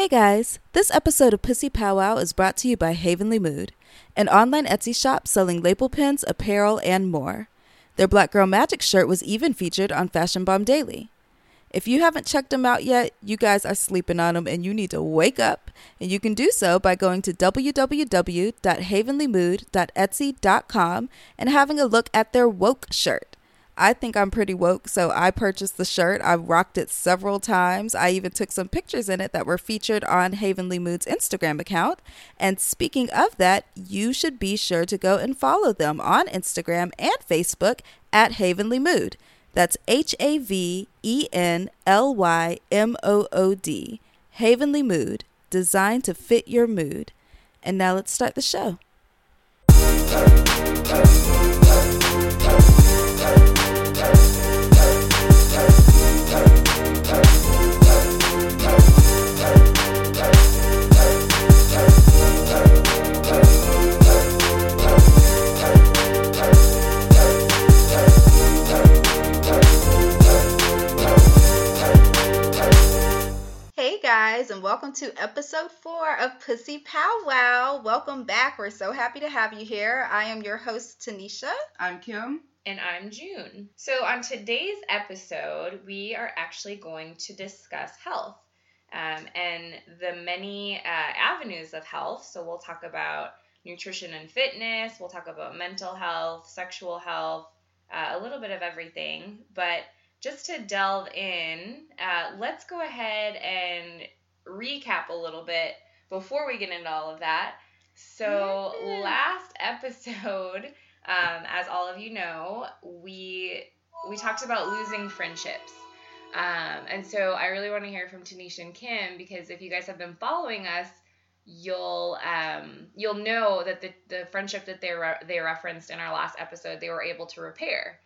Hey guys, this episode of Pussy Pow Wow is brought to you by Havenly Mood, an online Etsy shop selling label pins, apparel, and more. Their Black Girl Magic shirt was even featured on Fashion Bomb Daily. If you haven't checked them out yet, you guys are sleeping on them and you need to wake up. And you can do so by going to www.havenlymood.etsy.com and having a look at their woke shirt. I think I'm pretty woke, so I purchased the shirt. I've rocked it several times. I even took some pictures in it that were featured on Havenly Mood's Instagram account. And speaking of that, you should be sure to go and follow them on Instagram and Facebook at Havenly Mood. That's H A V E N L Y M O O D. Havenly Mood, designed to fit your mood. And now let's start the show. Guys, and welcome to episode four of Pussy Pow Wow. Welcome back. We're so happy to have you here. I am your host, Taneisha. I'm Kim. And I'm June. So, on today's episode, we are actually going to discuss health um, and the many uh, avenues of health. So, we'll talk about nutrition and fitness, we'll talk about mental health, sexual health, uh, a little bit of everything. But just to delve in, uh, let's go ahead and recap a little bit before we get into all of that. So, Yeah. last episode, um, as all of you know, we we talked about losing friendships. Um, and so I really want to hear from Taneisha and Kim because if you guys have been following us, you'll um, you'll know that the, the friendship that they re- they referenced in our last episode they were able to repair.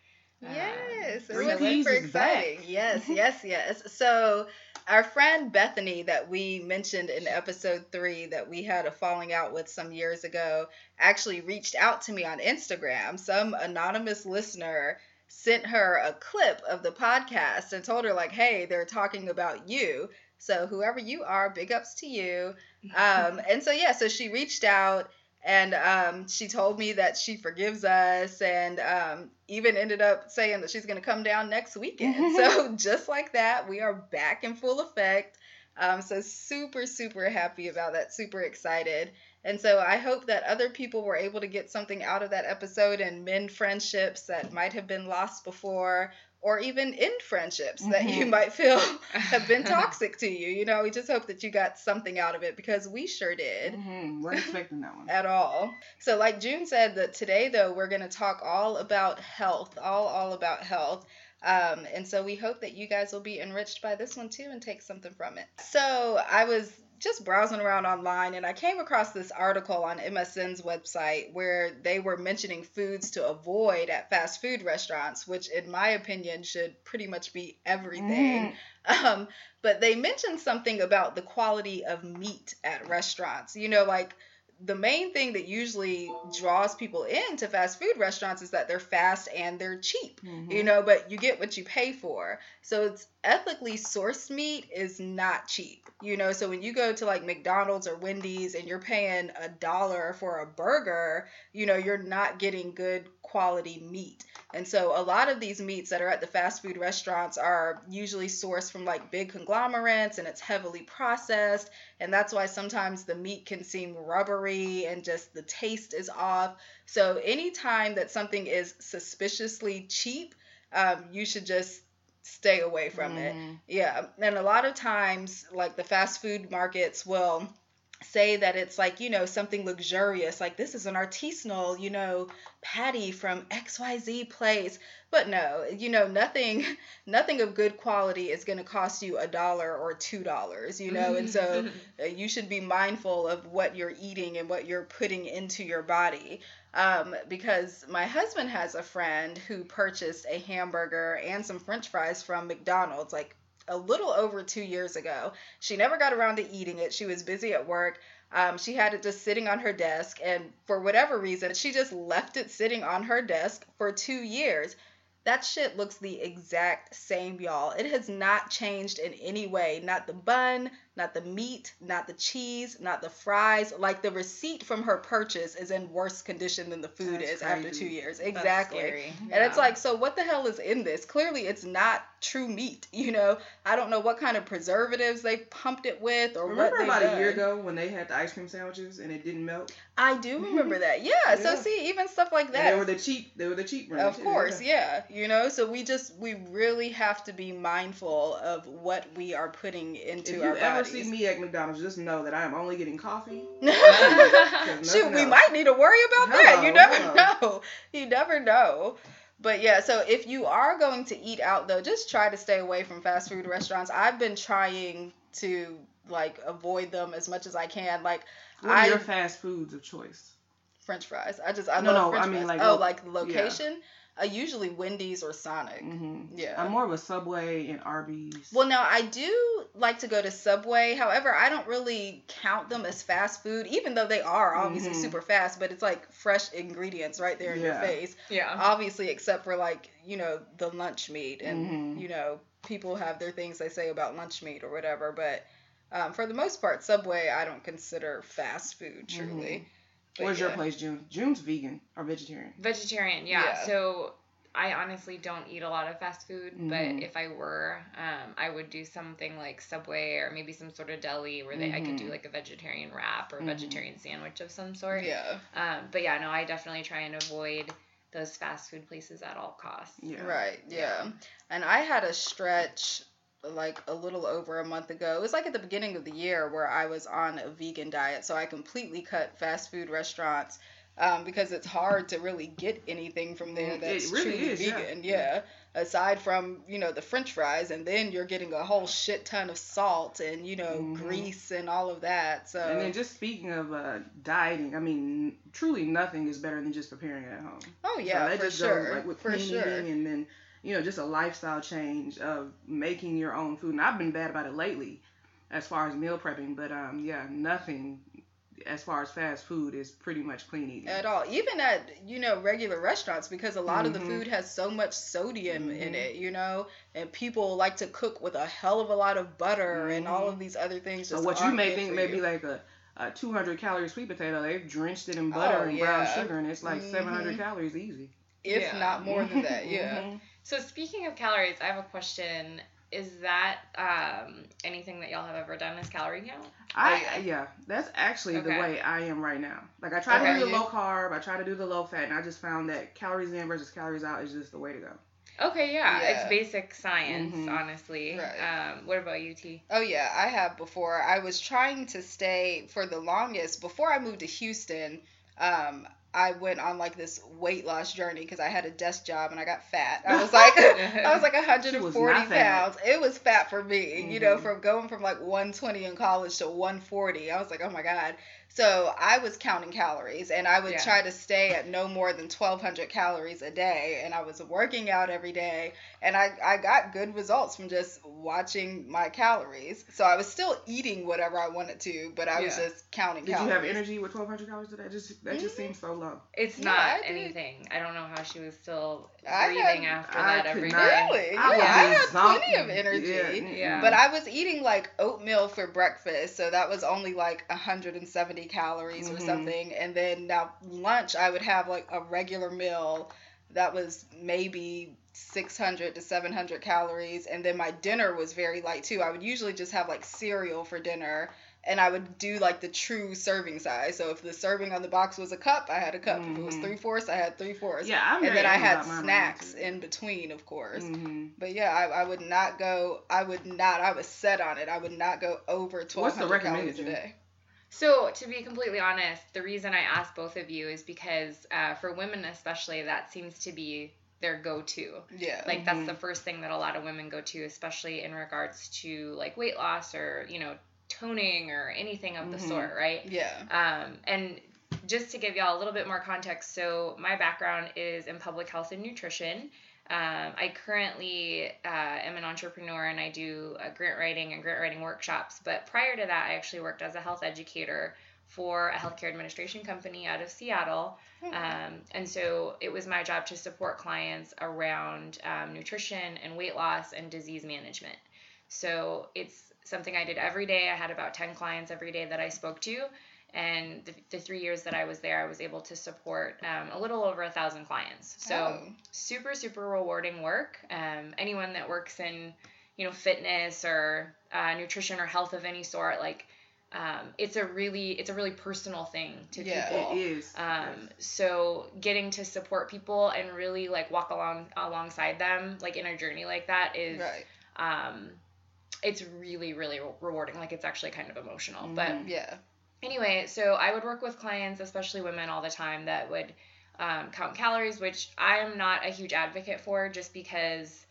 Um, Yes, it Three was super is back. exciting. Yes, yes, yes. So, our friend Bethany, that we mentioned in episode three, that we had a falling out with some years ago, actually reached out to me on Instagram. Some anonymous listener sent her a clip of the podcast and told her, like, hey, they're talking about you. So, whoever you are, big ups to you. Um, and so, yeah, so she reached out and um, she told me that she forgives us and um, even ended up saying that she's going to come down next weekend. so just like that, we are back in full effect. Um, so super, super happy about that. Super excited. And so I hope that other people were able to get something out of that episode and mend friendships that might have been lost before or even end friendships that you Mhm. might feel have been toxic to you. You know, we just hope that you got something out of it because we sure did Mm-hmm. We're expecting that one. at all. So, like June said, that today though we're going to talk all about health, all all about health. Um, and so we hope that you guys will be enriched by this one too and take something from it. So I was just browsing around online and I came across this article on MSN's website where they were mentioning foods to avoid at fast food restaurants, which in my opinion should pretty much be everything. Um, but they mentioned something about the quality of meat at restaurants. You know, like the main thing that usually draws people into fast food restaurants is that they're fast and they're cheap. Mhm. You know, but you get what you pay for. So it's ethically sourced meat is not cheap. You know, so when you go to like McDonald's or Wendy's and you're paying a dollar for a burger, you know, you're not getting good quality meat. And so a lot of these meats that are at the fast food restaurants are usually sourced from like big conglomerates and it's heavily processed. And that's why sometimes the meat can seem rubbery and just the taste is off. So anytime that something is suspiciously cheap, um, you should just stay away from it. Mhm. Yeah, and a lot of times, like the fast food markets will say that it's like, you know, something luxurious, like this is an artisanal, you know, patty from XYZ place. But no, you know, nothing nothing of good quality is going to cost you a dollar or two dollars, you know, and so uh, you should be mindful of what you're eating and what you're putting into your body. Um, because my husband has a friend who purchased a hamburger and some french fries from McDonald's like a little over two years ago. She never got around to eating it. She was busy at work. Um, she had it just sitting on her desk, and for whatever reason, she just left it sitting on her desk for two years. That shit looks the exact same, y'all. It has not changed in any way. Not the bun, not the meat, not the cheese, not the fries. Like the receipt from her purchase is in worse condition than the food That's is after two years. Exactly. scary. And it's like, so what the hell is in this? Clearly, it's not true meat. You know, I don't know what kind of preservatives they pumped it with or Remember what they about a year ago when they had the ice cream sandwiches and it didn't melt? I do remember that. Yeah. So see, even stuff like And they that. were the cheap. They were the cheap brand. Of course, yeah. You know, so we just we really have to be mindful of what we are putting into you our ever see me at McDonald's, just know that I am only getting coffee. Shoot, we else. might need to worry about that. You never hello. know. You never know. But yeah, so if you are going to eat out though, just try to stay away from fast food restaurants. I've been trying to like avoid them as much as I can. Like What are I your fast foods of choice? French fries. I just I No, love no, French I mean, fries. like, oh, lo- like location. Uh, usually Wendy's or Sonic. hmm Yeah. I'm more of a Subway and Arby's. Well, now I do like to go to Subway. However, I don't really count them as fast food, even though they are obviously Mhm. super fast. But it's like fresh ingredients right there in your face. yeah. Obviously, except for like you know the lunch meat, and Mhm. you know people have their things they say about lunch meat or whatever. But um, for the most part, Subway I don't consider fast food truly. But Where's your place, June? June's vegan or vegetarian? Vegetarian, yeah. Yeah. So I honestly don't eat a lot of fast food, Mhm. but if I were, um, I would do something like Subway or maybe some sort of deli where they I could do Mhm. like a vegetarian wrap or a Mhm. vegetarian sandwich of some sort. Yeah. Um, but yeah, no, I definitely try and avoid those fast food places at all costs. Yeah. Right, yeah. And I had a stretch like a little over a month ago. It was like at the beginning of the year where I was on a vegan diet. So I completely cut fast food restaurants um, because it's hard to really get anything from there Mm, that's really truly is, yeah. vegan. Yeah. Aside from, you know, the french fries and then you're getting a whole shit ton of salt and, you know, Mhm. grease and all of that. So And then just speaking of uh, dieting, I mean, truly nothing is better than just preparing it at home. Oh So yeah, that for just sure. goes like with for sure. and then you know just a lifestyle change of making your own food. And I've been bad about it lately, as far as meal prepping. But um, yeah, nothing as far as fast food is pretty much clean eating. at all even at you know regular restaurants because a lot of the Mhm. food has so much sodium in Mhm. it you know and people like to cook with a hell of a lot of butter and all of these other things So what you may think may be like a, a 200 calorie sweet potato, they've drenched it in butter Oh, and brown sugar, and it's like Mhm. 700 calories easy. if Yeah. not more than that yeah. So speaking of calories, I have a question. Is that um, anything that y'all have ever done as calorie count? I Okay. yeah, that's actually the way I am right now. Like I try to do the low carb, I try to do the low fat, and I just found that calories in versus calories out is just the way to go. Okay, yeah, Yeah. it's basic science, Mhm. honestly. Right. Um, what about you, T? Oh yeah, I have before. I was trying to stay for the longest before I moved to Houston. Um, I went on like this weight loss journey because I had a desk job and I got fat. I was like, I was like She was 140 pounds. It was fat for me, you know, Mhm. from going from like 120 in college to 140. I was like, oh my god. So I was counting calories and I would Yeah. try to stay at no more than 1,200 calories a day. And I was working out every day and I, I got good results from just watching my calories. So I was still eating whatever I wanted to, but I was just counting Did calories. you have energy with 1200 calories today? Just that just Mhm. seems so low. It's Yeah, not I anything. I don't know how she was still I had- after I that could every day. Really? I yeah, I had plenty of energy. Yeah. Yeah. But I was eating like oatmeal for breakfast, so that was only like 170 calories or Mhm. something. And then now lunch, I would have like a regular meal that was maybe 600 to 700 calories. And then my dinner was very light too. I would usually just have like cereal for dinner. And I would do like the true serving size. So if the serving on the box was a cup, I had a cup. If it was Mhm. three fourths, I had three fourths. Yeah, I'm and then I had snacks in between, of course. Mhm. But yeah, I, I would not go. I would not. I was set on it. I would not go over twelve What's the hundred calories recommended, a day. So, to be completely honest, the reason I asked both of you is because uh, for women especially, that seems to be their go-to. Yeah. Like that's Mhm. the first thing that a lot of women go to, especially in regards to like weight loss or you know toning or anything of the Mhm. sort, right? yeah. Um, and just to give y'all a little bit more context, so my background is in public health and nutrition. Um, I currently uh, am an entrepreneur and I do uh, grant writing and grant writing workshops. But prior to that, I actually worked as a health educator for a healthcare administration company out of Seattle. Um, and so it was my job to support clients around um, nutrition and weight loss and disease management. So it's something I did every day. I had about 10 clients every day that I spoke to. And the, the three years that I was there, I was able to support um, a little over a thousand clients. So Oh. super, super rewarding work. Um, anyone that works in, you know, fitness or uh, nutrition or health of any sort, like, um, it's a really, it's a really personal thing to Yeah. people. It is. Um, so getting to support people and really like walk along alongside them, like in a journey like that, is Right. um, it's really really rewarding. Like it's actually kind of emotional. But Mhm. Yeah. anyway, so I would work with clients, especially women, all the time that would um, count calories, which I am not a huge advocate for, just because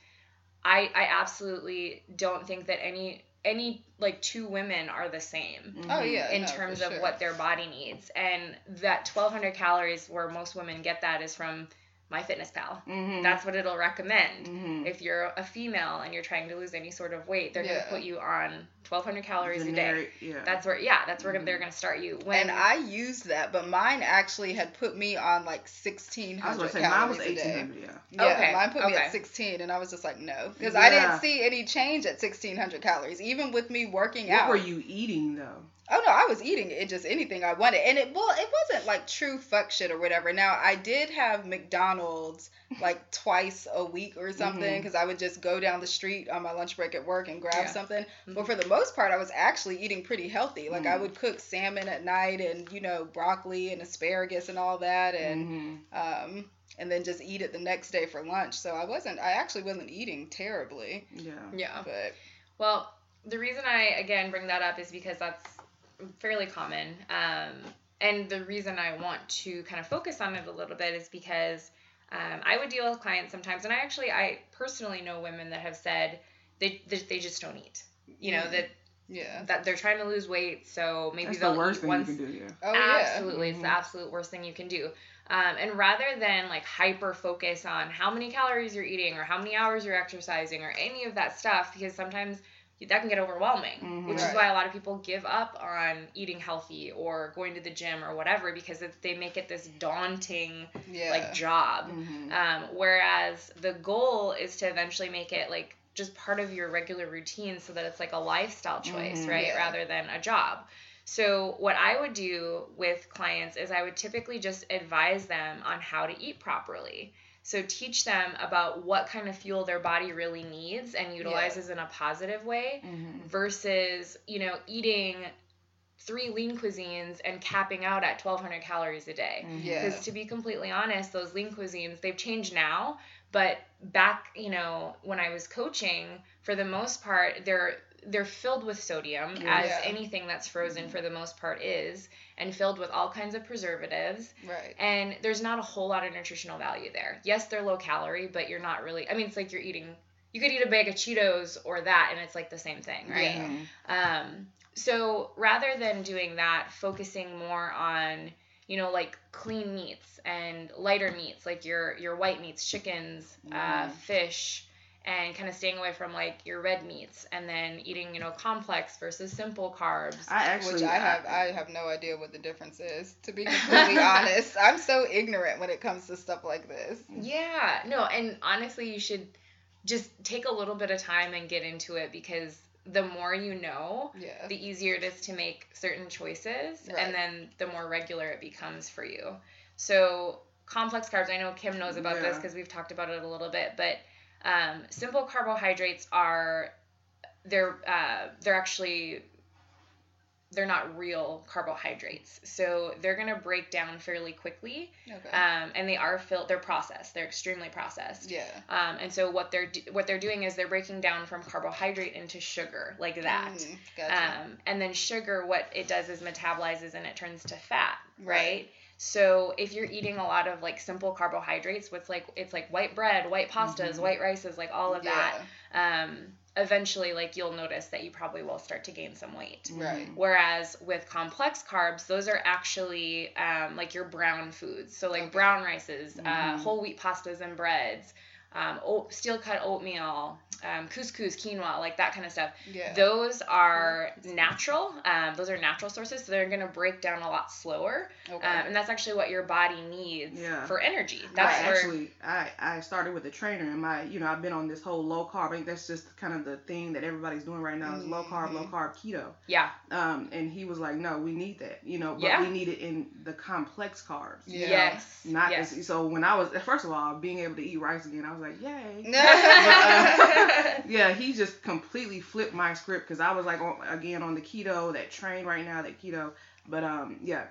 I I absolutely don't think that any any like two women are the same Oh Mhm. yeah. in no, terms of sure. what their body needs. And that 1200 calories where most women get that is from MyFitnessPal. Mhm. That's what it'll recommend. Mhm. If you're a female and you're trying to lose any sort of weight, they're Yeah. going to put you on 1200 calories a day. Yeah. That's where yeah, that's where Mhm. they're going to start you. When And I used that, but mine actually had put me on like 1,600 I was gonna say mine calories was a day. eighteen hundred. Yeah. Yeah, Okay, mine put me at 16, and I was just like, no, because I didn't see any change at 1600 calories, even with me working What out. What were you eating though? Oh no, I was eating it just anything I wanted, and it well, it wasn't like true fuck shit or whatever. Now I did have McDonald's like twice a week or something because I would just go down the street on my lunch break at work and grab Yeah. something. Mhm. But for the most part, I was actually eating pretty healthy. Like I Mhm. would cook salmon at night and you know broccoli and asparagus and all that, and Mhm. um, and then just eat it the next day for lunch. So I wasn't, I actually wasn't eating terribly, Yeah. yeah. but Well, the reason I again bring that up is because that's fairly common. Um, and the reason I want to kind of focus on it a little bit is because um, I would deal with clients sometimes, and I actually, I personally know women that have said they they, they just don't eat. You know Mm. that yeah. that they're trying to lose weight, so maybe That's they'll the worst eat thing once. you can do. Yeah. Oh yeah. Absolutely, it's the Mhm. absolute worst thing you can do. Um, and rather than like hyper focus on how many calories you're eating or how many hours you're exercising or any of that stuff, because sometimes that can get overwhelming, Mhm. which Right. is why a lot of people give up on eating healthy or going to the gym or whatever because it, they make it this daunting Yeah. like job. Mhm. Um, whereas the goal is to eventually make it like just part of your regular routine so that it's like a lifestyle choice, Mhm. right? Yeah. Rather than a job. So, what I would do with clients is I would typically just advise them on how to eat properly. So, teach them about what kind of fuel their body really needs and utilizes in a positive way Mhm. versus, you know, eating three lean cuisines and capping out at 1200 calories a day. Mhm. Yeah. Because to be completely honest, those lean cuisines, they've changed now, but back, you know, when I was coaching, for the most part, they're they're filled with sodium as Yeah. anything that's frozen for the most part is and filled with all kinds of preservatives Right. and there's not a whole lot of nutritional value there. Yes, they're low calorie, but you're not really I mean it's like you're eating you could eat a bag of Cheetos or that and it's like the same thing, right? Mhm. Um, so rather than doing that, focusing more on, you know, like clean meats and lighter meats, like your your white meats, chickens, uh, Mhm. fish, and kind of staying away from like your red meats, and then eating, you know, complex versus simple carbs. I actually. Which I have, I have no idea what the difference is. To be completely honest, I'm so ignorant when it comes to stuff like this. Yeah, no, and honestly, you should just take a little bit of time and get into it because the more you know, Yeah. the easier it is to make certain choices Right. and then the more regular it becomes for you so complex carbs i know kim knows about this because we've talked about it a little bit but um, simple carbohydrates are they're uh, they're actually they're not real carbohydrates so they're going to break down fairly quickly Okay. um, and they are filled they're processed they're extremely processed yeah. um, and so what they're do- what they're doing is they're breaking down from carbohydrate into sugar like that Mm, gotcha. um, and then sugar, what it does is metabolizes and it turns to fat, right? Right. So if you're eating a lot of like simple carbohydrates, what's like it's like white bread, white pastas, Mhm. white rices, like all of yeah. that. Um, eventually, like you'll notice that you probably will start to gain some weight. Right. Whereas with complex carbs, those are actually um, like your brown foods. So like Okay. brown rices, uh, Mhm. whole wheat pastas and breads, um, oat, steel cut oatmeal, um, couscous, quinoa, like that kind of stuff. Yeah. Those are natural. Um, those are natural sources, so they're going to break down a lot slower. Okay. Um, and that's actually what your body needs Yeah. for energy. I That's where, actually I, I started with a trainer and my you know I've been on this whole low carb I think that's just kind of the thing that everybody's doing right now is low carb low Mhm. carb keto yeah, um and he was like no we need that you know but Yeah. we need it in the complex carbs Yeah. yes, not yes. this, so when I was first of all being able to eat rice again I was like yay No. uh, yeah he just completely flipped my script because I was like on, again on the keto that train right now that keto but um yeah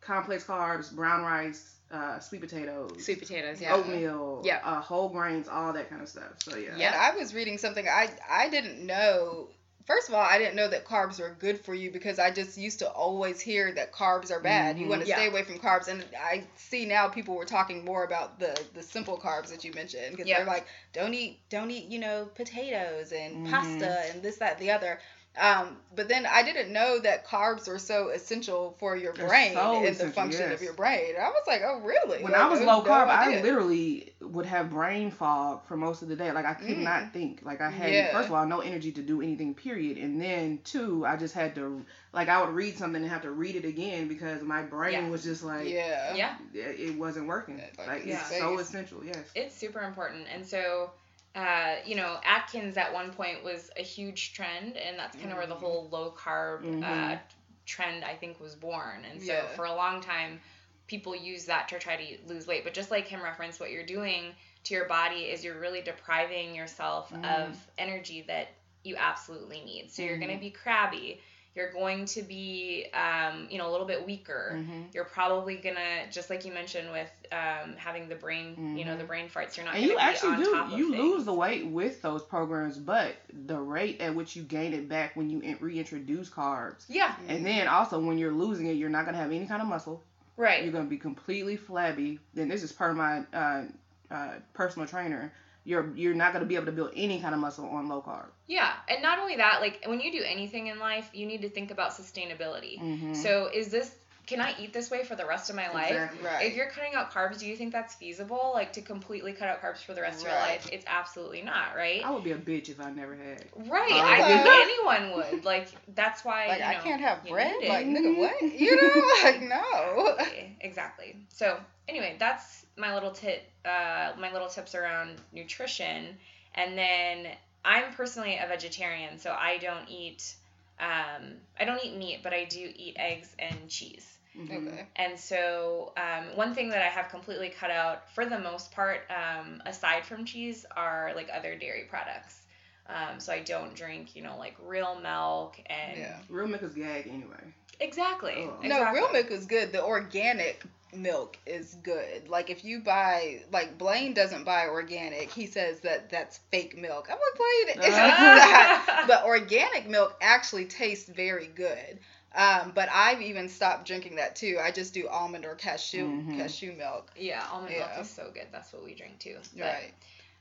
complex carbs brown rice uh, sweet potatoes Sweet potatoes, yeah. Yeah. oatmeal, Yeah. uh, whole grains, all that kind of stuff. So yeah, Yeah. And I was reading something I I didn't know. First of all, I didn't know that carbs were good for you because I just used to always hear that carbs are bad. You Mhm. want to Yeah. stay away from carbs, and I see now people were talking more about the the simple carbs that you mentioned because Yeah. they're like, don't eat don't eat you know potatoes and Mhm. pasta and this that the other. Um, but then I didn't know that carbs were so essential for your They're brain so and the essential, function of your brain. I was like, oh really? When Like, I was had low no carb, I idea. literally would have brain fog for most of the day. Like I could Mm. not think. Like I had Yeah. first of all no energy to do anything. Period. And then two, I just had to like I would read something and have to read it again because my brain Yeah. was just like yeah. yeah. it, it wasn't working. Yeah, like Like, it's space. so essential. Yes. It's super important. And so, uh, you know, Atkins at one point was a huge trend, and that's kind of where the Mhm. whole low carb uh, Mhm. trend, I think, was born. And so, Yeah. for a long time, people use that to try to lose weight. But just like him referenced, what you're doing to your body is you're really depriving yourself Mhm. of energy that you absolutely need. So, you're going to Mhm. be crabby. You're going to be, um, you know, a little bit weaker hmm you're probably gonna just like you mentioned with um, having the brain you know the Mhm. brain farts you're not And gonna you be actually on do you things. lose the weight with those programs, but the rate at which you gain it back when you reintroduce carbs yeah And then also when you're losing it, you're not gonna have any kind of muscle. Right. You're gonna be completely flabby. Then this is part of my uh, uh, personal trainer. You're you're not gonna be able to build any kind of muscle on low carb. yeah and not only that like when you do anything in life you need to think about sustainability Mm-hmm. so is this can i eat this way for the rest of my life Exactly. Right. if you're cutting out carbs do you think that's feasible like to completely cut out carbs for the rest of your life it's absolutely not right I would be a bitch if I never had. right i think anyone would like that's why Like you I can't have bread. Like nigga, what? You know, like no. exactly, exactly. So anyway, that's my little tip. Uh, my little tips around nutrition, and then I'm personally a vegetarian, so I don't eat. Um, I don't eat meat, but I do eat eggs and cheese. Mhm. Okay. And so, um, one thing that I have completely cut out, for the most part, um, aside from cheese, are like other dairy products. Um, so I don't drink, you know, like real milk and Yeah. Real milk is gag anyway. exactly. Oh. exactly. No, real milk is good. The organic milk is good. Like if you buy, like Blaine doesn't buy organic. He says that that's fake milk. I'm like Blaine, it's not. But organic milk actually tastes very good. Um, but I've even stopped drinking that too. I just do almond or cashew Mhm. cashew milk. Yeah, almond Yeah. milk is so good. That's what we drink too. But, Right.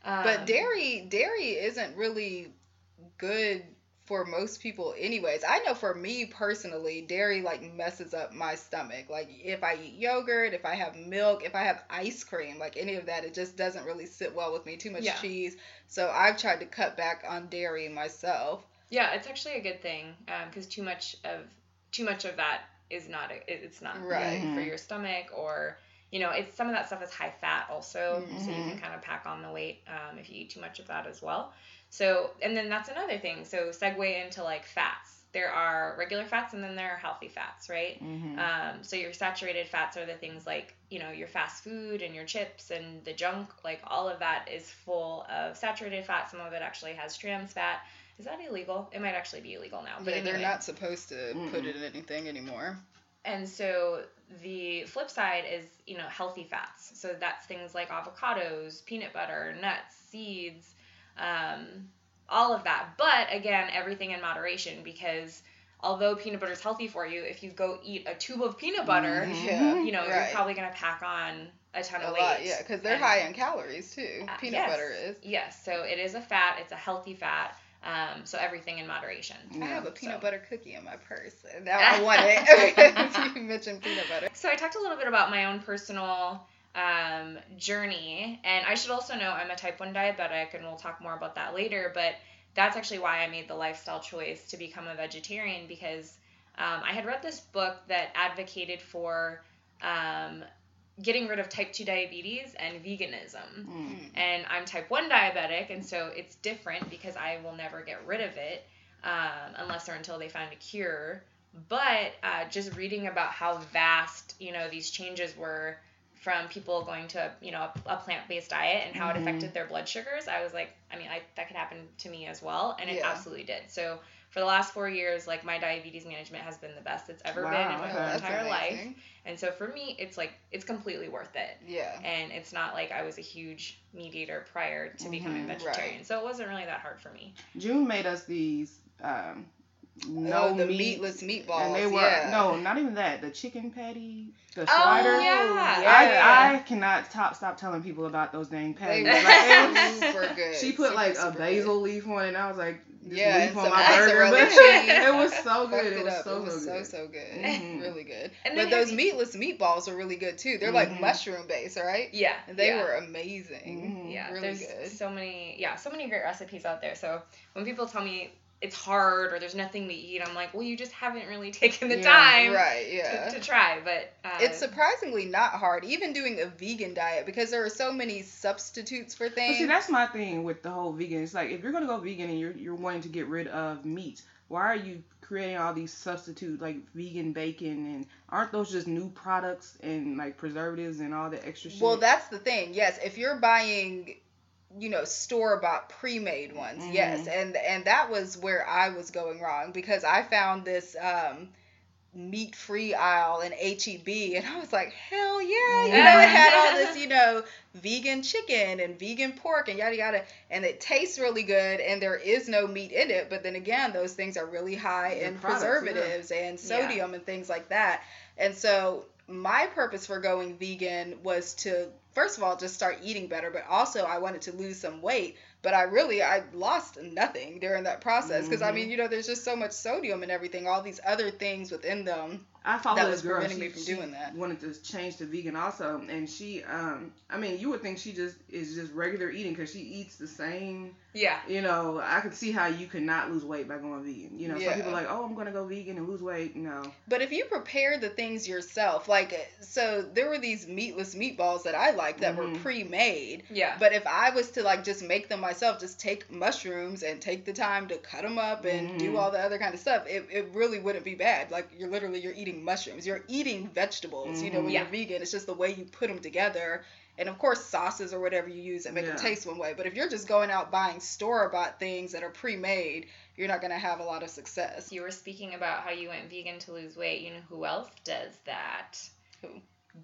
um, But dairy dairy isn't really good for most people anyways. I know for me personally, dairy like messes up my stomach. Like if I eat yogurt, if I have milk, if I have ice cream, like any of that, it just doesn't really sit well with me. Too much Yeah. cheese. So I've tried to cut back on dairy myself. Yeah, it's actually a good thing because too much of too much of that is not a, it's not Right. good for your stomach or you know it's some of that stuff is high fat also so you can kind of pack on the weight um, if you eat too much of that as well so and then that's another thing so segue into like fats there are regular fats and then there are healthy fats right Mm-hmm. Um, so your saturated fats are the things like you know your fast food and your chips and the junk, like all of that is full of saturated fat. Some of it actually has trans fat. Is that illegal? It might actually be illegal now, but yeah, they're not supposed to put Mm-mm. it in anything anymore. And so the flip side is you know healthy fats. So that's things like avocados, peanut butter, nuts, seeds, um, all of that. But again, everything in moderation because although peanut butter is healthy for you, if you go eat a tube of peanut butter, Mhm. Yeah. you know, you're probably gonna pack on a ton A of weight. lot, yeah, because they're And- high in calories too. Uh, Peanut yes, butter is. Yes, so it is a fat. It's a healthy fat. Um, so everything in moderation. I have a peanut so- butter cookie in my purse, now I want it. you mentioned peanut butter. So I talked a little bit about my own personal um, journey. And I should also know I'm a type 1 diabetic, and we'll talk more about that later. But that's actually why I made the lifestyle choice to become a vegetarian because um, I had read this book that advocated for um, getting rid of type 2 diabetes and veganism. Mm. And I'm type 1 diabetic, and so it's different because I will never get rid of it um, unless or until they find a cure. But uh, just reading about how vast, you know, these changes were from people going to, you know, a, a plant-based diet and how Mhm. it affected their blood sugars, I was like, I mean, I, that could happen to me as well, and it Yeah. absolutely did. So for the last four years, like my diabetes management has been the best it's ever been in my whole That's entire life. And so for me, it's like it's completely worth it. Yeah. And it's not like I was a huge meat eater prior to becoming Mhm. vegetarian. Right. So it wasn't really that hard for me. June made us these um, no oh, the meat, meatless meatballs. and they were yeah. no, not even that. The chicken patty, the Oh, slider. yeah. yeah. I, I cannot top stop telling people about those dang They patties. were Like, it was- super good. she put super, like a basil good. leaf on it, and I was like, this Yeah, leaf and on some my burger. mozzarella But cheese. it was so good. It it was so it was so so good. so good. Mhm. Really good. And but those have you- meatless meatballs are really good too. They're like Mhm. mushroom based, right? Yeah. And they yeah. were amazing. Mhm. Yeah, really there's good. so many yeah, so many great recipes out there. So when people tell me it's hard or there's nothing to eat, I'm like, well, you just haven't really taken the Yeah, time Right, to, yeah. to try. But uh, it's surprisingly not hard, even doing a vegan diet, because there are so many substitutes for But things. see, that's my thing with the whole vegan. It's like if you're gonna go vegan and you're you're wanting to get rid of meat, why are you creating all these substitute like vegan bacon and aren't those just new products and like preservatives and all the extra shit? Well, that's the thing. Yes, if you're buying, you know, store bought pre-made ones, Mhm. yes, and and that was where I was going wrong because I found this um, meat-free aisle in HEB, and I was like, hell yeah, you know, it had all this, you know, vegan chicken and vegan pork and yada yada, and it tastes really good, and there is no meat in it, but then again, those things are really high in products, yeah. preservatives and Yeah. sodium and things like that, and so my purpose for going vegan was to first of all just start eating better but also i wanted to lose some weight but i really i lost nothing during that process because i Mhm. mean you know there's just so much sodium and everything all these other things within them I followed that this was girl. preventing she, me from doing that. Wanted to change to vegan also, and she, um, I mean, you would think she just is just regular eating because she eats the same. yeah. You know, I could see how you could not lose weight by going vegan. You know, Yeah. some people are like, oh, I'm gonna go vegan and lose weight. No. but if you prepare the things yourself like so there were these meatless meatballs that i liked that were Mhm. pre-made Yeah. But if I was to like just make them myself, just take mushrooms and take the time to cut them up and do Mhm. all the other kind of stuff, it, it really wouldn't be bad. Like you're literally you're eating mushrooms, you're eating vegetables. You know, when Mhm. you're vegan, it's just the way you put them together. And of course, sauces or whatever you use that make them taste one way. But if you're just going out buying store bought things that are pre-made, you're not gonna have a lot of success. You were speaking about how you went vegan to lose weight. You know who else does that? Who?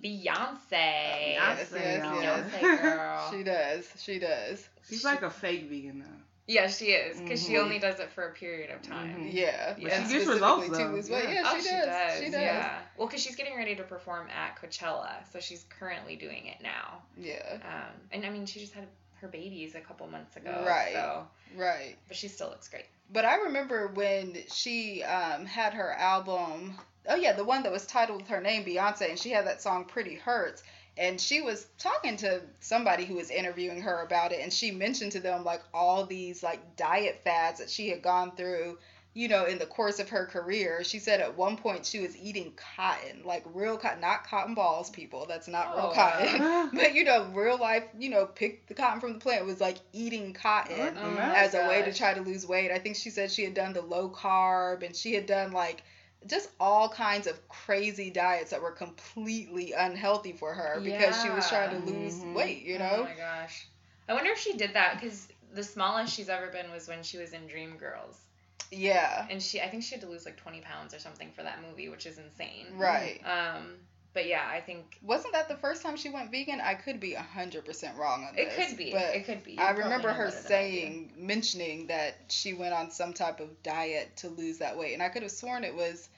Beyonce. Beyonce, yes, y'all. yes. Beyonce girl. She does. She does. She's like a fake vegan though. Yeah, she is because she Mhm. only does it for a period of time. Mhm. Yeah. But and she gets specifically results, to though. lose weight. Yeah. Yeah, oh, she, she does. does. She does. Yeah. Well, because she's getting ready to perform at Coachella, so she's currently doing it now. Yeah. Um, and I mean, she just had her babies a couple months ago. Right. So, Right. but she still looks great. But I remember when she um, had her album. Oh yeah, the one that was titled with her name, Beyonce, and she had that song "Pretty Hurts." And she was talking to somebody who was interviewing her about it, and she mentioned to them like all these like diet fads that she had gone through, you know, in the course of her career. She said at one point she was eating cotton, like real cotton, not cotton balls, people. That's not real Oh, cotton. But you know, real life, you know, pick the cotton from the plant was like eating cotton Oh, as a way to try to lose weight. I think she said she had done the low carb and she had done like just all kinds of crazy diets that were completely unhealthy for her because she was trying to lose Mhm. weight, you know? Oh my gosh. I wonder if she did that because the smallest she's ever been was when she was in Dreamgirls, Yeah. and she I think she had to lose like 20 pounds or something for that movie, which is insane. Right. Um, but yeah, I think Wasn't that the first time she went vegan? I could be 100% wrong on this. it could be. But It could be. You I remember her better than I do. saying, mentioning that she went on some type of diet to lose that weight. And I could have sworn it was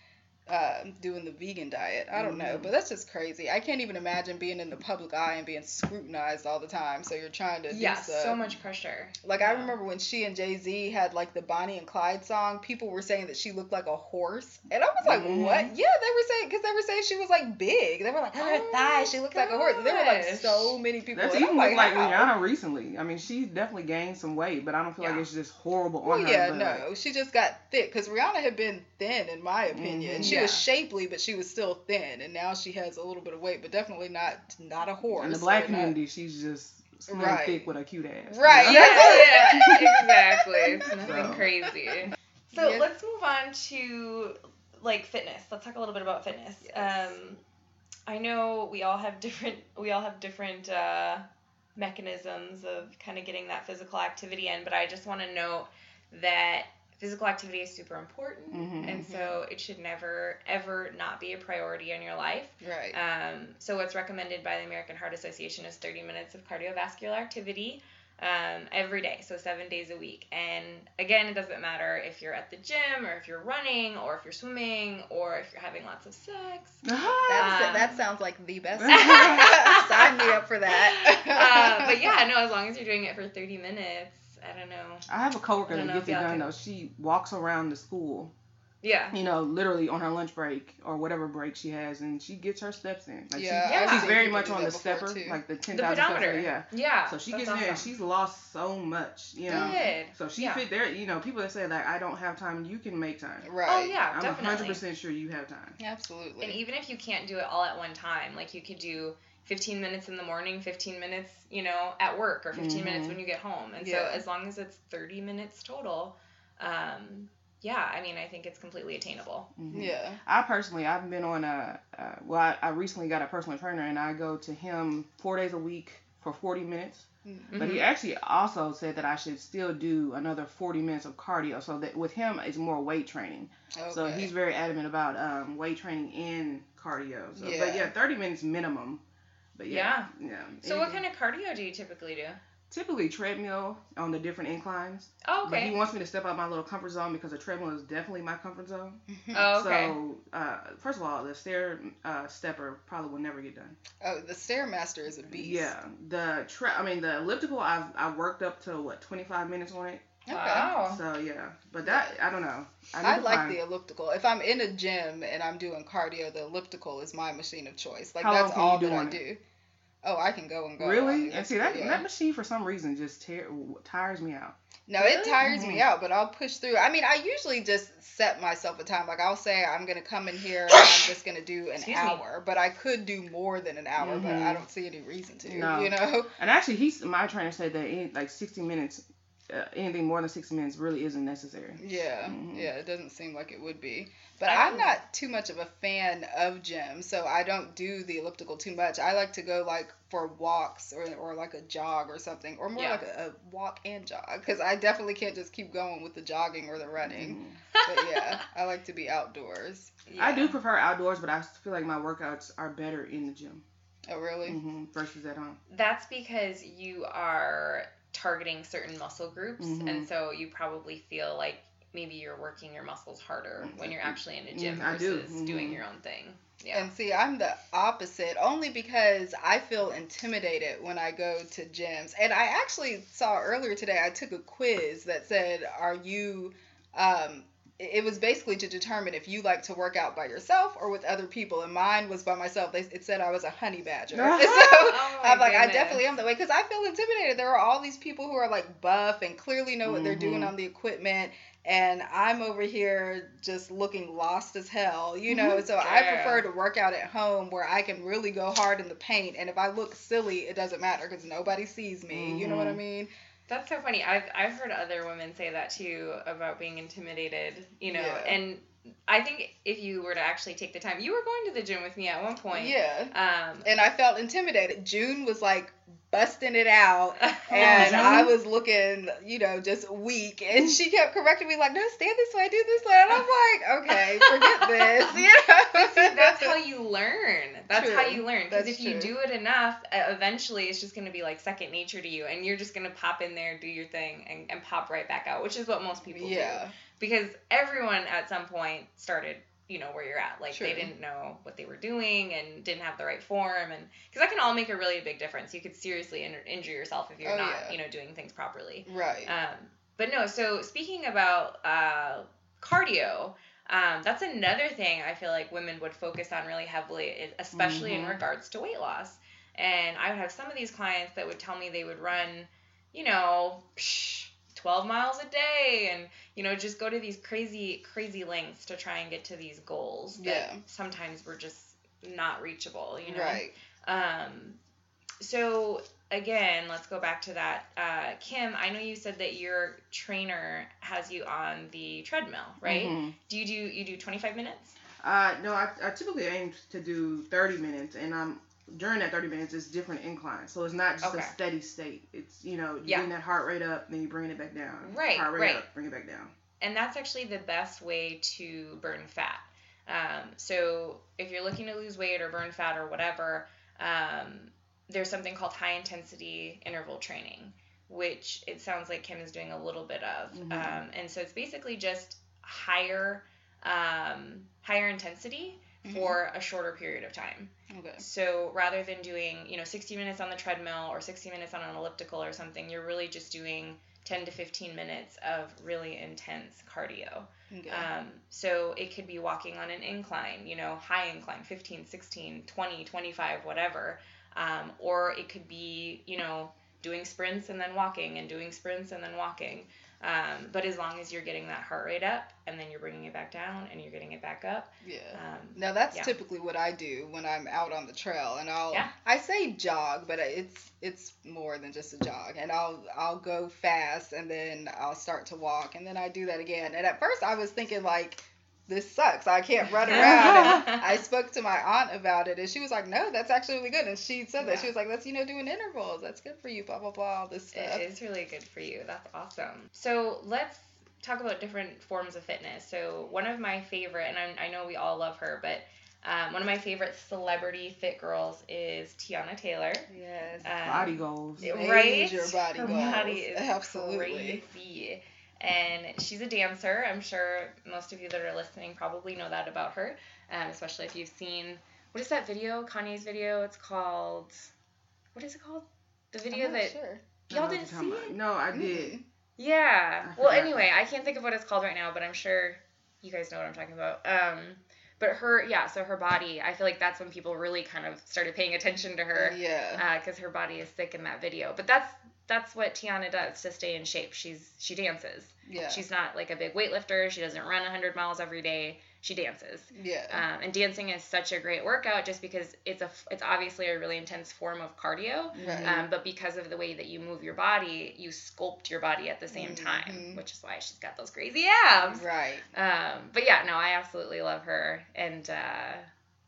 uh, doing the vegan diet. I don't know, Mhm. but that's just crazy. I can't even imagine being in the public eye and being scrutinized all the time. So you're trying to Yeah, so much pressure. Like I remember when she and Jay Z had like the Bonnie and Clyde song, people were saying that she looked like a horse, and I was like, Mhm. "What?" Yeah, they were saying because they were saying she was like big. They were like, "Oh, her thighs, she looked like a horse." There were like so many people. That's even like, like? Rihanna recently. I mean, she definitely gained some weight, but I don't feel Yeah. like it's just horrible Well, on her. yeah, no, like, she just got thick because Rihanna had been thin, in my opinion. Mhm. She was Yeah. shapely, but she was still thin, and now she has a little bit of weight, but definitely not not a horse. in the black or not- community, she's just slim Right. thick with a cute ass. Right, you know? Yeah, yeah, exactly. It's nothing So. crazy. So Yeah. let's move on to like fitness. Let's talk a little bit about fitness. Yes. Um, I know we all have different we all have different uh, mechanisms of kind of getting that physical activity in, but I just want to note that physical activity is super important, Mhm. and so it should never ever not be a priority in your life. Right. Um, so what's recommended by the American Heart Association is 30 minutes of cardiovascular activity um, every day, so seven days a week. And again, it doesn't matter if you're at the gym or if you're running or if you're swimming or if you're having lots of sex. Um, that sounds like the best. Sign me up for that. uh, but yeah, no, as long as you're doing it for 30 minutes, I don't know. I have a coworker that gets it done can- though. She walks around the school, Yeah. you know, literally on her lunch break or whatever break she has, and she gets her steps in. Like Yeah, she, I've she's very much on the stepper, too. like the ten thousand The steps. pedometer. Yeah. Yeah. So she that's gets in there and she's lost so much, you know. Good. So she Yeah. fit there. You know, people that say like I don't have time, you can make time. right. Oh yeah, I'm definitely. hundred percent sure you have time. Absolutely. And even if you can't do it all at one time, like you could do 15 minutes in the morning, 15 minutes, you know, at work, or 15 minutes Mhm. when you get home. And Yeah. so as long as it's 30 minutes total, um, yeah, I mean, I think it's completely attainable. Mhm. yeah. I personally, I've been on a, uh, well, I, I recently got a personal trainer and I go to him four days a week for 40 minutes. But he Mhm. actually also said that I should still do another 40 minutes of cardio. So that with him, it's more weight training. Okay. So he's very adamant about um, weight training and cardio. So, Yeah. But yeah, 30 minutes minimum. But yeah. Yeah. So what kind of cardio do you typically do? Typically treadmill on the different inclines. Oh, But he wants me to step out my little comfort zone because the treadmill is definitely my comfort zone. Oh, okay. So, uh, first of all, the stair uh, stepper probably will never get done. oh, the Stairmaster is a beast. Yeah, the tre- I mean the elliptical. I've I worked up to what 25 minutes on it. Okay. Wow. So yeah, but that I don't know. I, I like find- the elliptical. If I'm in a gym and I'm doing cardio, the elliptical is my machine of choice. Like How that's all do that I on it? do. Oh, I can go and go. Really? And see that elliptical, that machine for some reason just tear, tires me out. No, it Really? tires Mhm. me out, but I'll push through. I mean, I usually just set myself a time. Like I'll say I'm gonna come in here and I'm just gonna do an Excuse me. hour, but I could do more than an hour, but Mhm. I don't see any reason to. No. You know? And actually, he's my trainer said that any, like 60 minutes, uh, anything more than 60 minutes really isn't necessary. Yeah, Mhm. yeah. It doesn't seem like it would be. But I I'm can- not too much of a fan of gym, so I don't do the elliptical too much. I like to go like for walks or, or like a jog or something, or more Yeah. like a, a walk and jog, because I definitely can't just keep going with the jogging or the running. Mhm. But yeah, I like to be outdoors. I do prefer outdoors, but I feel like my workouts are better in the gym Oh really? hmm versus at home. That's because you are targeting certain muscle groups, Mhm. and so you probably feel like maybe you're working your muscles harder when you're actually in a gym Mm, do. versus doing Mhm. your own thing. Yeah. And see, I'm the opposite, only because I feel intimidated when I go to gyms. And I actually saw earlier today, I took a quiz that said, Are you, um, it was basically to determine if you like to work out by yourself or with other people. And mine was by myself. They, it said I was a honey badger. Uh-huh. so Oh I'm like, I definitely am that way because I feel intimidated. There are all these people who are like buff and clearly know what they're doing Mhm. on the equipment. And I'm over here just looking lost as hell, you know. Mhm. So I prefer to work out at home where I can really go hard in the paint. And if I look silly, it doesn't matter because nobody sees me. You know what I Mhm. mean? That's so funny. I've I've heard other women say that too about being intimidated, you know. Yeah. And I think if you were to actually take the time, you were going to the gym with me at one point. Yeah. Um, And I felt intimidated. June was like busting it out. and And. I was looking, you know, just weak. And she kept correcting me, like, no, stand this way, do this way. And I'm like, okay, forget this. You know? See, that's how you learn. That's how you learn. Because if you do it enough, eventually it's just going to be like second nature to you. And you're just going to pop in there, do your thing, and, and pop right back out, which is what most people do. Because everyone at some point started you know where you're at like they didn't know what they were doing and didn't have the right form and because that can all make a really big difference you could seriously in- injure yourself if you're Oh, not yeah. you know doing things properly Right. um, but no, so speaking about uh, cardio, um, that's another thing I feel like women would focus on really heavily, especially in Mhm. regards to weight loss. And I would have some of these clients that would tell me they would run, you know, psh, 12 miles a day and, you know, just go to these crazy, crazy lengths to try and get to these goals that Yeah. sometimes were just not reachable, you know? Right. Um, so again, let's go back to that. Uh, Kim, I know you said that your trainer has you on the treadmill, right? Mhm. Do you do you do 25 minutes? Uh, no, I, I typically aim to do 30 minutes, and I'm during that 30 minutes, it's different inclines, so it's not just Okay. a steady state. It's you know, you Yeah. bring that heart rate up, then you bring it back down. Right, Heart rate right. up, bring it back down. And that's actually the best way to burn fat. Um, so if you're looking to lose weight or burn fat or whatever, um, there's something called high intensity interval training, which it sounds like Kim is doing a little bit of. Mhm. Um, and so it's basically just higher um, higher intensity Mhm. for a shorter period of time. Okay. So rather than doing, you know, 60 minutes on the treadmill or 60 minutes on an elliptical or something, you're really just doing 10 to 15 minutes of really intense cardio. Okay. Um, so it could be walking on an incline, you know, high incline, 15, 16, 20, 25, whatever. Um, or it could be, you know, doing sprints and then walking and doing sprints and then walking. Um, but as long as you're getting that heart rate up and then you're bringing it back down and you're getting it back up. yeah. Um, Now that's yeah. typically what I do when I'm out on the trail, and I'll Yeah. I say jog, but it's it's more than just a jog, and I'll I'll go fast, and then I'll start to walk, and then I do that again. And at first I was thinking like, this sucks, I can't run around. and I spoke to my aunt about it, and she was like, no, that's actually really good. And she said that she was like, that's you know doing intervals, that's good for you, blah blah blah, all this stuff. It is really good for you. That's awesome. So let's talk about different forms of fitness. So one of my favorite, and I, I know we all love her, but um, one of my favorite celebrity fit girls is Teyana Taylor. Yes. Um, Body goals. it- Major right? body Her goals. body is Absolutely. crazy. And she's a dancer. I'm sure most of you that are listening probably know that about her, um, especially if you've seen what is that video? Kanye's video. It's called what is it called? The video I'm not that sure. Y'all didn't see about. it. No, I did. Yeah. I Well, forgot. anyway, I can't think of what it's called right now, but I'm sure you guys know what I'm talking about. Um, but her, yeah, so her body, I feel like that's when people really kind of started paying attention to her Yeah. because her body is sick in that video. But that's that's what Teyana does to stay in shape. She's she dances. Yeah. She's not like a big weightlifter. She doesn't run 100 miles every day. She dances. yeah. Um, and dancing is such a great workout just because it's a it's obviously a really intense form of cardio. right. Um, but because of the way that you move your body, you sculpt your body at the same time, Mhm. which is why she's got those crazy abs. right. Um, but yeah, no, I absolutely love her, and uh,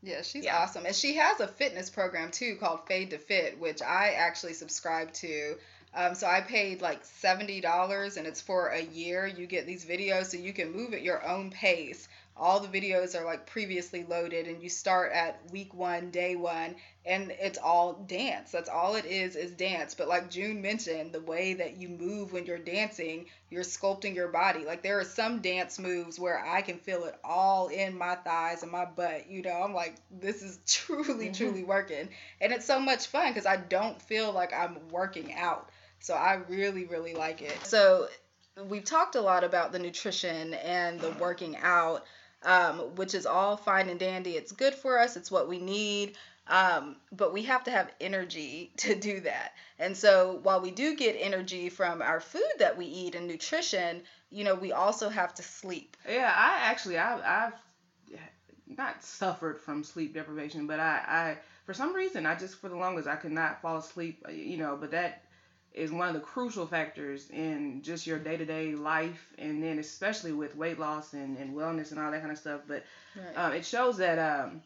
Yeah, she's Yeah. awesome. And she has a fitness program too called Fade to Fit, which I actually subscribe to. Um, so I paid like $70 and it's for a year. You get these videos so you can move at your own pace. All the videos are like previously loaded and you start at week one, day one, and it's all dance. That's all it is, is dance. But like June mentioned, the way that you move when you're dancing, you're sculpting your body. Like there are some dance moves where I can feel it all in my thighs and my butt. You know, I'm like, this is truly, Mhm. truly working. And it's so much fun because I don't feel like I'm working out. So I really, really like it. So we've talked a lot about the nutrition and the working out, um, which is all fine and dandy. It's good for us, it's what we need. Um, but we have to have energy to do that. And so while we do get energy from our food that we eat and nutrition, you know, we also have to sleep. Yeah, I actually I, I've not suffered from sleep deprivation, but I, I for some reason I just for the longest I could not fall asleep. uh, You know, but that is one of the crucial factors in just your day to day life, and then especially with weight loss and, and wellness and all that kind of stuff. But um, it shows that um,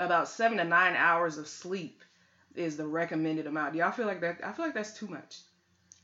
about seven to nine hours of sleep is the recommended amount. Do y'all feel like that? I feel like that's too much.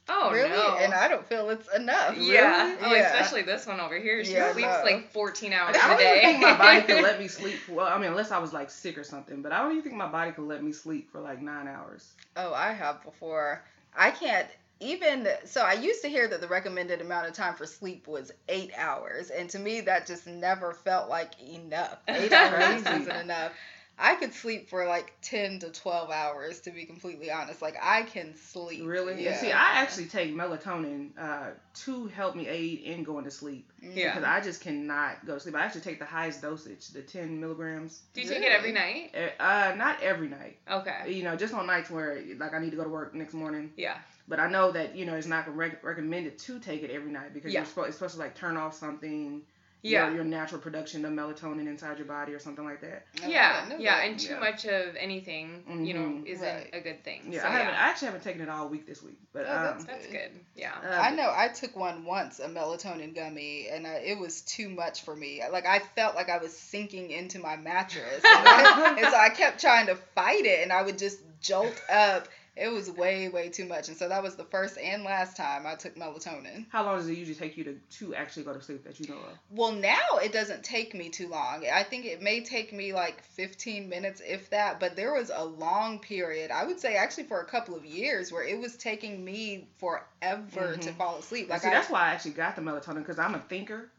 oh really? no, And I don't feel it's enough. yeah, Really? oh, Yeah. especially this one over here. She Yeah, sleeps no. like 14 hours I a don't day. even think my body could let me sleep. Well, I mean, unless I was like sick or something, but I don't even think my body could let me sleep for like nine hours. Oh, I have before. I can't even so I used to hear that the recommended amount of time for sleep was 8 hours and to me that just never felt like enough. 8 hours isn't enough. I could sleep for like 10 to 12 hours to be completely honest. Like I can sleep. Really? Yeah. And see, I actually take melatonin uh, to help me aid in going to sleep Yeah. because I just cannot go to sleep. I actually take the highest dosage, the 10 milligrams. Do you take it every night? Eh, Uh, not every night. Okay. You know, just on nights where like I need to go to work next morning. Yeah. But I know that you know it's not rec- recommended to take it every night because Yeah. you're supposed it's supposed to like turn off something. Yeah. Your, your natural production of melatonin inside your body or something like that. Yeah, didn't yeah, that. and too Yeah. much of anything, you know, Mhm. isn't Right. a good thing. Yeah, so, I haven't. yeah. I actually haven't taken it all week this week, but Oh, um, that's That's good. Yeah. uh, I know I took one once, a melatonin gummy, and I, it was too much for me. Like I felt like I was sinking into my mattress, and, I- and so I kept trying to fight it, and I would just jolt up. It was way, way too much, and so that was the first and last time I took melatonin. How long does it usually take you to, to actually go to sleep that you know of? Well, now it doesn't take me too long. I think it may take me like 15 minutes, if that. But there was a long period, I would say actually for a couple of years, where it was taking me forever to Mhm. fall asleep. Like see, I, that's why I actually got the melatonin because I'm a thinker.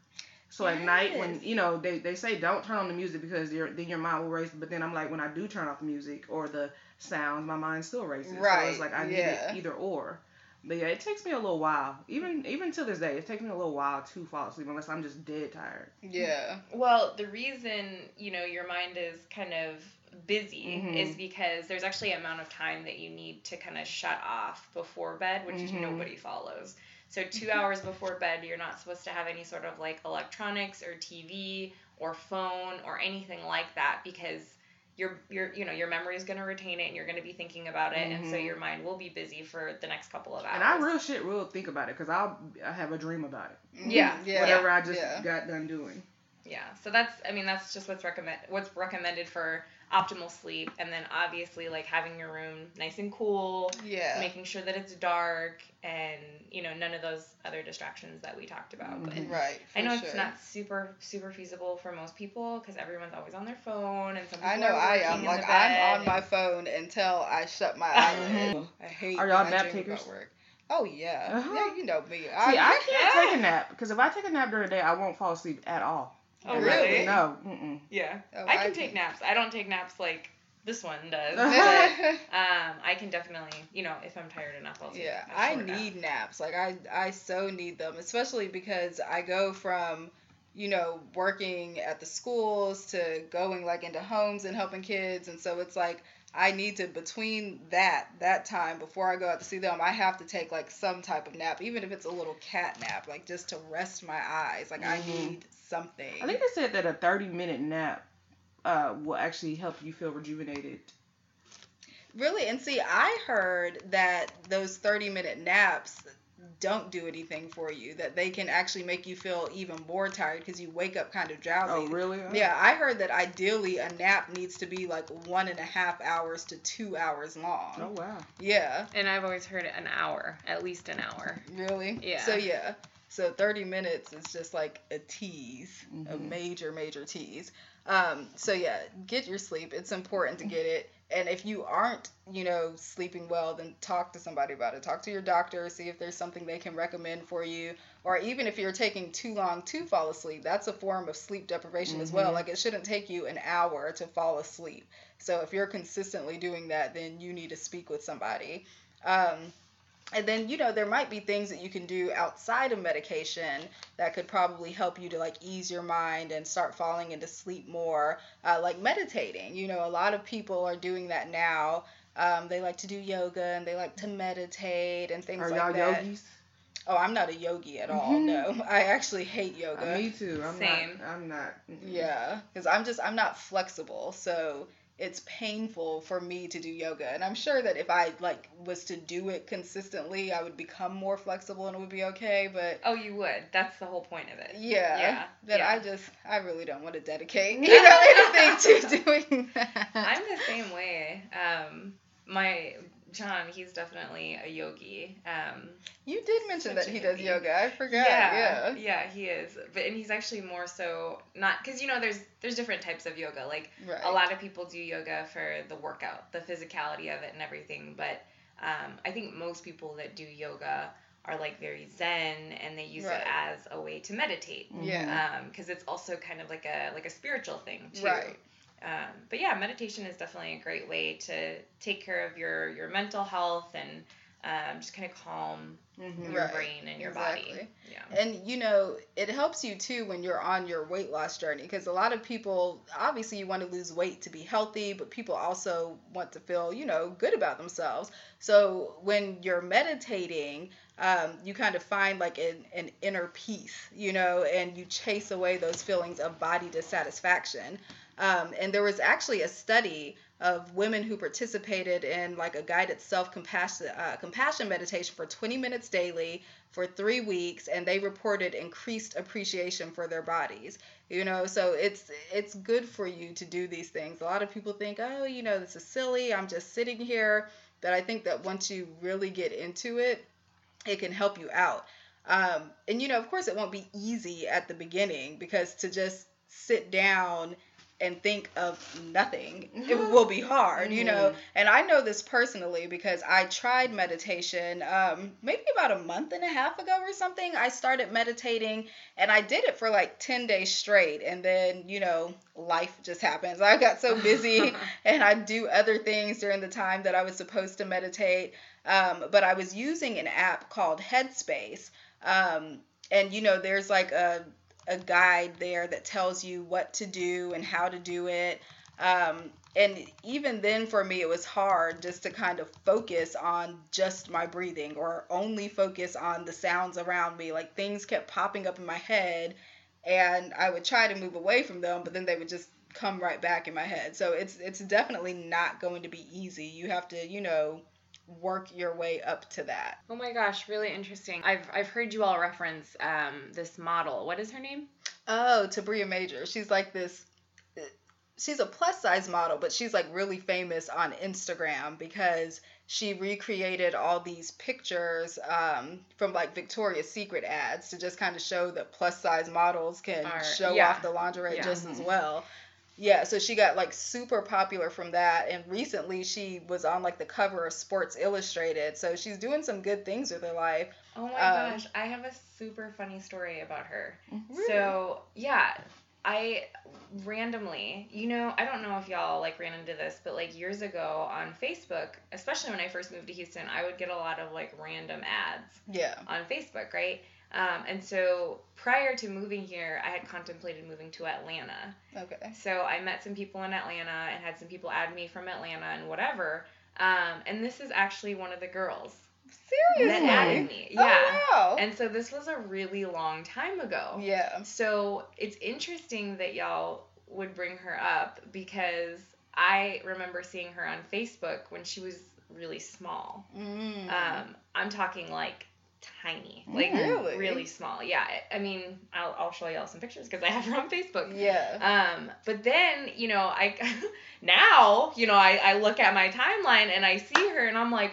So at night when you know they, they say don't turn on the music because then your mind will race. But then I'm like when I do turn off the music or the sounds, my mind still races. So Right, it's like I need yeah. it either or. But yeah, it takes me a little while. Even even to this day, it takes me a little while to fall asleep unless I'm just dead tired. yeah. Well, the reason, you know, your mind is kind of busy Mhm. is because there's actually an amount of time that you need to kind of shut off before bed, which Mhm. nobody follows. So 2 hours before bed, you're not supposed to have any sort of like electronics or TV or phone or anything like that because your your you know your memory is going to retain it and you're going to be thinking about it and so Mhm. your mind will be busy for the next couple of hours. And I real shit will think about it because I'll I have a dream about it. Yeah, yeah. Whatever I just yeah. got done doing. Yeah, so that's I mean that's just what's recommend what's recommended for optimal sleep, and then obviously like having your room nice and cool, Yeah. making sure that it's dark, and you know none of those other distractions that we talked about. But Mhm. Right. I know for it's not super super feasible for most people because everyone's always on their phone, and some people i know are i am Like I'm on my phone until I shut my eyelids. Mhm. I hate. Are y'all nap takers? Work. Oh yeah. Uh-huh. Yeah, you know me. See, I can't Yeah. take a nap because if I take a nap during the day, I won't fall asleep at all. Oh, really? No. Mm-mm. Yeah, Oh, I I can can- take naps. I don't take naps like this one does. But, um, I can definitely, you know, if I'm tired enough, I'll take yeah, a I short nap. need naps. Like I, I so need them, especially because I go from, you know, working at the schools to going like into homes and helping kids, and so it's like I need to between that that time before I go out to see them, I have to take like some type of nap, even if it's a little cat nap, like just to rest my eyes. Like I Mhm. need something. I think they said that a 30 minute nap uh, will actually help you feel rejuvenated. Really, and see, I heard that those 30 minute naps don't do anything for you, that they can actually make you feel even more tired because you wake up kind of drowsy. Oh, really? Yeah, I heard that ideally a nap needs to be like one and a half hours to two hours long. Oh, wow. Yeah, And I've always heard an hour, at least an hour. really? Yeah. So, yeah. So 30 minutes is just like a tease, a Mhm. major, major tease. Um, so yeah, get your sleep. It's important to get it. And if you aren't, you know, sleeping well, then talk to somebody about it. Talk to your doctor, see if there's something they can recommend for you. Or even if you're taking too long to fall asleep, that's a form of sleep deprivation as well. Mhm. Like it shouldn't take you an hour to fall asleep. So if you're consistently doing that, then you need to speak with somebody. Um, and then, you know, there might be things that you can do outside of medication that could probably help you to like ease your mind and start falling into sleep more, uh, like meditating. You know, a lot of people are doing that now. Um, they like to do yoga and they like to meditate and things Are like y'all that. yogis? Oh, I'm not a yogi at all. Mhm. No, I actually hate Uh, yoga. me too. I'm Same. not. I'm not. mm-mm. Yeah, because I'm just I'm not flexible, so it's painful for me to do yoga. And I'm sure that if I like was to do it consistently, I would become more flexible and it would be okay. But Oh, you would. That's the whole point of it. yeah, Yeah, that yeah. I just I really don't want to dedicate you know anything to doing that. I'm the same way. Um, my John, he's definitely a yogi. Um, you did mention that he does yoga. I forgot. yeah, Yeah. yeah, he is. But and he's actually more so not because you know there's there's different types of yoga. Like Right. a lot of people do yoga for the workout, the physicality of it, and everything. But um, I think most people that do yoga are like very zen and they use Right. it as a way to meditate Yeah. because it's also kind of like a like a spiritual thing too. Right. Um, but yeah, meditation is definitely a great way to take care of your your mental health and um, just kind of calm Mhm. your Right. brain and your body. Yeah. And you know, it helps you too when you're on your weight loss journey because a lot of people obviously you want to lose weight to be healthy, but people also want to feel, you know, good about themselves. So when you're meditating, um, you kind of find like an, an inner peace, you know, and you chase away those feelings of body dissatisfaction. Um, and there was actually a study of women who participated in like a guided self compassion uh, compassion meditation for 20 minutes daily for three weeks, and they reported increased appreciation for their bodies. You know, so it's it's good for you to do these things. A lot of people think, oh, you know, this is silly. I'm just sitting here. But I think that once you really get into it, it can help you out. Um, and you know, of course, it won't be easy at the beginning because to just sit down and think of nothing it will be hard you know? And i know this personally because i tried meditation um, maybe about a month and a half ago or something. I started meditating and i did it for like 10 days straight and then you know life just happens. I got so busy and i do other things during the time that i was supposed to meditate um, but i was using an app called headspace um, and you know there's like a a guide there that tells you what to do and how to do it. Um, and even then, for me, it was hard just to kind of focus on just my breathing or only focus on the sounds around me. Like things kept popping up in my head, and I would try to move away from them, but then they would just come right back in my head. So it's it's definitely not going to be easy. You have to, you know, work your way up to that. Oh my gosh, really interesting. I've I've heard you all reference um this model. What is her name? Oh, Tabria Major. She's like this. She's a plus size model, but she's like really famous on Instagram because she recreated all these pictures um, from like Victoria's Secret ads to just kind of show that plus size models can show yeah. off the lingerie Yeah. just as well. Yeah, so she got like super popular from that, and recently she was on like the cover of Sports Illustrated. So she's doing some good things with her life. Oh my Um, gosh, I have a super funny story about her. Really? So, yeah, I randomly, you know, I don't know if y'all like ran into this, but like years ago on Facebook, especially when I first moved to Houston, I would get a lot of like random ads Yeah. on Facebook, right? Um, and so prior to moving here, I had contemplated moving to Atlanta. Okay. So I met some people in Atlanta and had some people add me from Atlanta and whatever. Um, and this is actually one of the girls Seriously. that added me. Yeah. Oh, wow. And so this was a really long time ago. yeah. So it's interesting that y'all would bring her up because I remember seeing her on Facebook when she was really small. Mm. Um, I'm talking like tiny, like Really? really small. Yeah, I- mean, I'll, I'll show y'all some pictures because I have her on Facebook. yeah. Um, but then, you know, I now, you know, I, I look at my timeline and I see her and I'm like,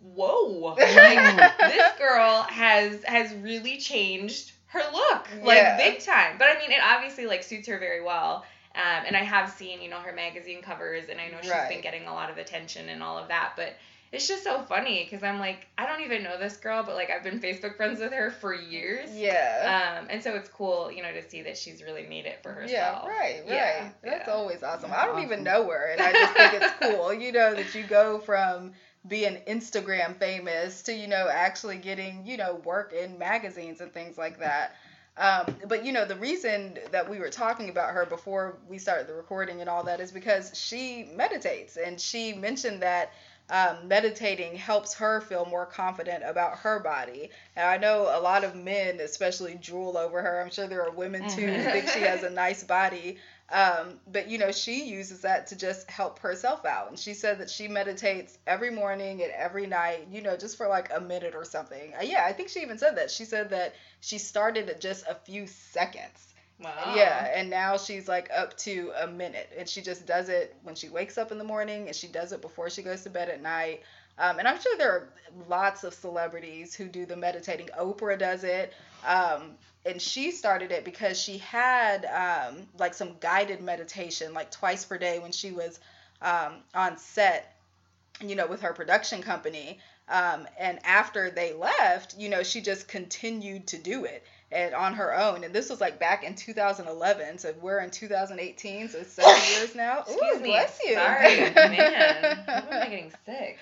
whoa, like this girl has has really changed her look, like Yeah. big time. But I mean, it obviously like suits her very well. Um, and I have seen, you know, her magazine covers, and I know she's been getting a lot of attention and all of that. But it's just so funny because I'm like, I don't even know this girl, but like I've been Facebook friends with her for years. yeah. Um, and so it's cool, you know, to see that she's really made it for herself. Yeah, right, right. Yeah, That's yeah. always awesome. I don't even know her, and I just think it's cool. You know that you go from being Instagram famous to you know actually getting you know work in magazines and things like that. Um, but you know the reason that we were talking about her before we started the recording and all that is because she meditates, and she mentioned that um, meditating helps her feel more confident about her body. And I know a lot of men, especially, drool over her. I'm sure there are women too who think she has a nice body. Um, but you know, she uses that to just help herself out. And she said that she meditates every morning and every night, you know, just for like a minute or something. Uh, yeah, I think she even said that. She said that she started at just a few seconds. Wow. Yeah, and now she's like up to a minute, and she just does it when she wakes up in the morning, and she does it before she goes to bed at night. Um, and I'm sure there are lots of celebrities who do the meditating. Oprah does it, um, and she started it because she had um, like some guided meditation, like twice per day when she was um, on set you know, with her production company. Um, and after they left, you know, she just continued to do it and on her own. And this was like back in 2011. So we're in 2018, so it's seven years now. Excuse Ooh, me. bless you. Sorry, man. Why am I getting sick?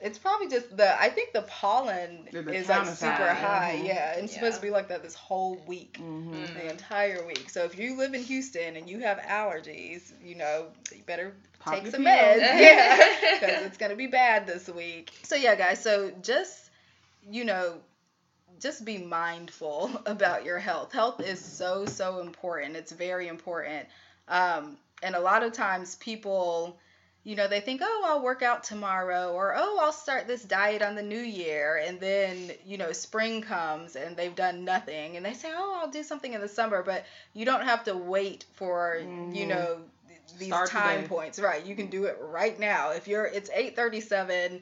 It's probably just the. I think the pollen the is like super side, high. mhm. Yeah, and it's supposed to be like that this whole week, hmm Mm. the entire week. So if you live in Houston and you have allergies, you know you better Pop take some meds. yeah, because it's gonna be bad this week. So yeah, guys. So just you know, just be mindful about your health. Health is so so important. It's very important. Um, and a lot of times people you know, they think, oh, I'll work out tomorrow, or oh, I'll start this diet on the new year. And then, you know, spring comes and they've done nothing. And they say, oh, I'll do something in the summer. But you don't have to wait for, you Mhm. know, these Start time today. points. Right. You can do it right now. If you're, it's 837.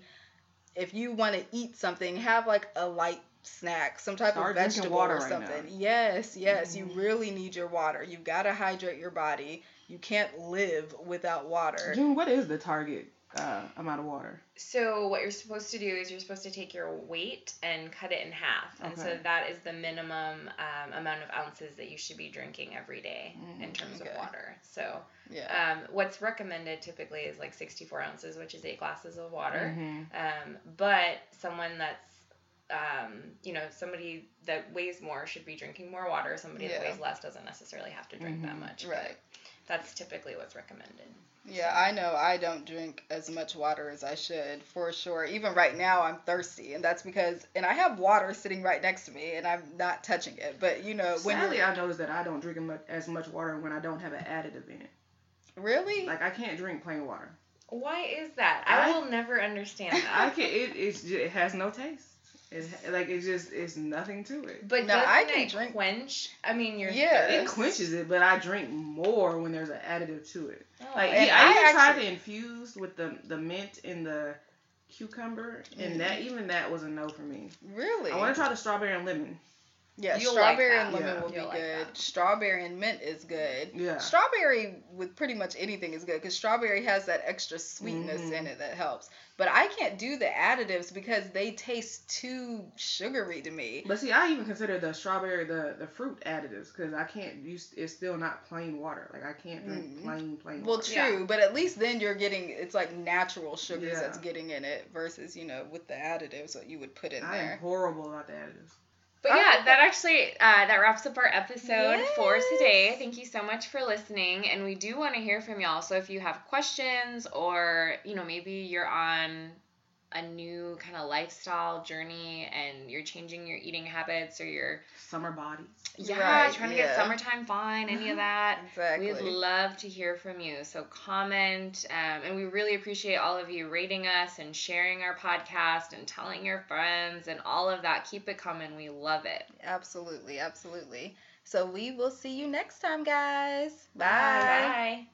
If you want to eat something, have like a light snack, some type Start of vegetable water or something. now. Yes, yes. You Mhm. really need your water. You've got to hydrate your body. You can't live without water. June, what is the target uh, amount of water? So what you're supposed to do is you're supposed to take your weight and cut it in half, and so that is the minimum um, amount of ounces that you should be drinking every day in Mm, terms okay. of water. So Yeah. um, what's recommended typically is like 64 ounces, which is eight glasses of water. Mhm. Um, but someone that's um, you know somebody that weighs more should be drinking more water. Somebody that weighs less doesn't necessarily have to drink that Mhm. much. Right. That's typically what's recommended. Yeah, I know I don't drink as much water as I should, for sure. Even right now, I'm thirsty, and that's because, and I have water sitting right next to me, and I'm not touching it. But you know, when Sadly, I noticed that I don't drink as much, water when I don't have an additive in it. really, Like I can't drink plain water. Why is that? I, I- will never understand that. I can. It it's it has no taste. It like it's just it's nothing to it. But No, I can it drink- quench? I mean, your Yeah. It quenches it, but I drink more when there's an additive to it. Oh, Like yeah, I, I even tried actually- the infused with the the mint and the cucumber, and mm-hmm. that even that was a no for me. really, I want to try the strawberry and lemon. Yeah, You'll strawberry that. and lemon Yeah. will be You'll like good. that. Strawberry and mint is good. Yeah. Strawberry with pretty much anything is good because strawberry has that extra sweetness Mhm. in it that helps. But I can't do the additives because they taste too sugary to me. But see, I even consider the strawberry the the fruit additives because I can't use. It's still not plain water. Like I can't drink Mm. plain plain Well, water. true, but at least then you're getting it's like natural sugars Yeah. that's getting in it versus you know with the additives that you would put in I am there. horrible about the additives. But I yeah, that actually uh, that wraps up our episode for today. Thank you so much for listening, and we do want to hear from y'all. So if you have questions, or you know maybe you're on a new kind of lifestyle journey and you're changing your eating habits, or you're Summer bodies. yeah Right, trying to get summertime fine, any of that. Exactly. We'd love to hear from you. So comment, um, and we really appreciate all of you rating us and sharing our podcast and telling your friends and all of that. Keep it coming. We love it. absolutely, absolutely. So we will see you next time, guys. Bye. Bye.